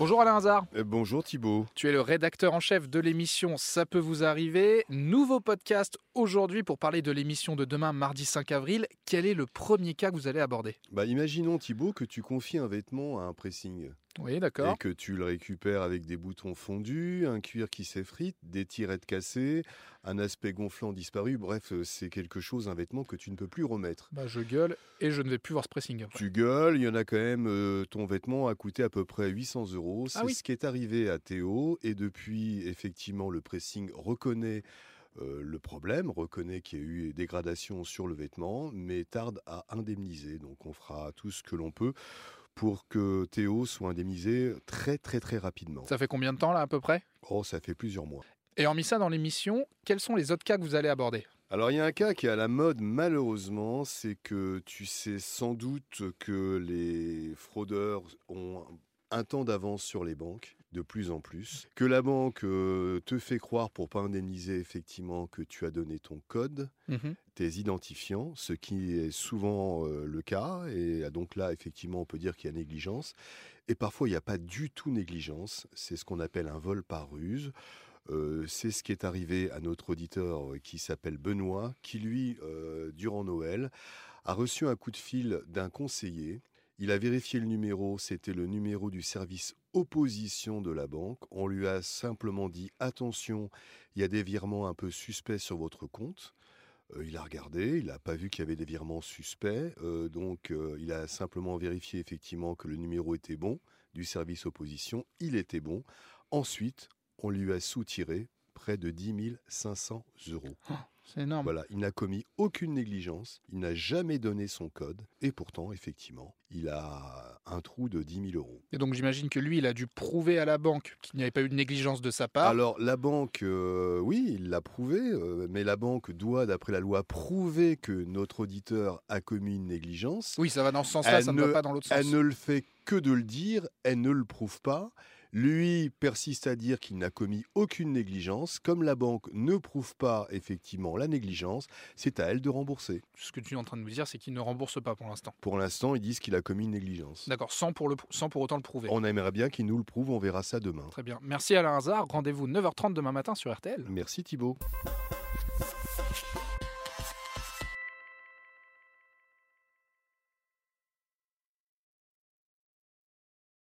Bonjour Alain Hazard. Euh, bonjour Thibault. Tu es le rédacteur en chef de l'émission Ça peut vous arriver. Nouveau podcast aujourd'hui pour parler de l'émission de demain, mardi 5 avril. Quel est le premier cas que vous allez aborder? Bah, imaginons Thibault que tu confies un vêtement à un pressing. Oui, d'accord. Et que tu le récupères avec des boutons fondus, un cuir qui s'effrite, des tirettes cassées, un aspect gonflant disparu. Bref, euh, c'est quelque chose, un vêtement que tu ne peux plus remettre. Bah, je gueule et je ne vais plus voir ce pressing. Tu gueules, il y en a quand même. euh, ton vêtement a coûté à peu près 800 euros. C'est Ah oui. ce qui est arrivé à Théo. Et depuis, effectivement, le pressing reconnaît. euh, le problème reconnaît qu'il y a eu dégradation sur le vêtement, mais tarde à indemniser. Donc on fera tout ce que l'on peut pour que Théo soit indemnisé très très très rapidement. Ça fait combien de temps là à peu près? Oh, ça fait plusieurs mois. Et hormis ça dans l'émission, quels sont les autres cas que vous allez aborder? Alors il y a un cas qui est à la mode malheureusement, c'est que tu sais sans doute que les fraudeurs ont un temps d'avance sur les banques, de plus en plus, que la banque euh, te fait croire pour pas indemniser effectivement que tu as donné ton code, Mhm. tes identifiants, ce qui est souvent euh, le cas, et donc là effectivement on peut dire qu'il y a négligence, et parfois il n'y a pas du tout négligence, c'est ce qu'on appelle un vol par ruse. Euh, c'est ce qui est arrivé à notre auditeur euh, qui s'appelle Benoît, qui lui, euh, durant Noël, a reçu un coup de fil d'un conseiller. Il a vérifié le numéro, c'était le numéro du service opposition de la banque. On lui a simplement dit attention, il y a des virements un peu suspects sur votre compte. Euh, il a regardé, il n'a pas vu qu'il y avait des virements suspects, euh, donc euh, il a simplement vérifié effectivement que le numéro était bon du service opposition, il était bon. Ensuite, on lui a soutiré près de 10 500 euros. C'est énorme. Voilà, il n'a commis aucune négligence, il n'a jamais donné son code, et pourtant, effectivement, il a un trou de 10 000 euros. Et donc j'imagine que lui, il a dû prouver à la banque qu'il n'y avait pas eu de négligence de sa part. Alors, la banque, euh, oui, il l'a prouvé, euh, mais la banque doit, d'après la loi, prouver que notre auditeur a commis une négligence. Oui, ça va dans ce sens-là, ça ne- va pas dans l'autre sens. Elle ne le fait que de le dire, elle ne le prouve pas. Lui persiste à dire qu'il n'a commis aucune négligence. Comme la banque ne prouve pas effectivement la négligence, c'est à elle de rembourser. Ce que tu es en train de nous dire, c'est qu'il ne rembourse pas pour l'instant. Pour l'instant, ils disent qu'il a commis une négligence. D'accord, sans pour, le, sans pour autant le prouver. On aimerait bien qu'il nous le prouve, on verra ça demain. Très bien. Merci Alain Hazard. Rendez-vous 9h30 demain matin sur RTL. Merci Thibault.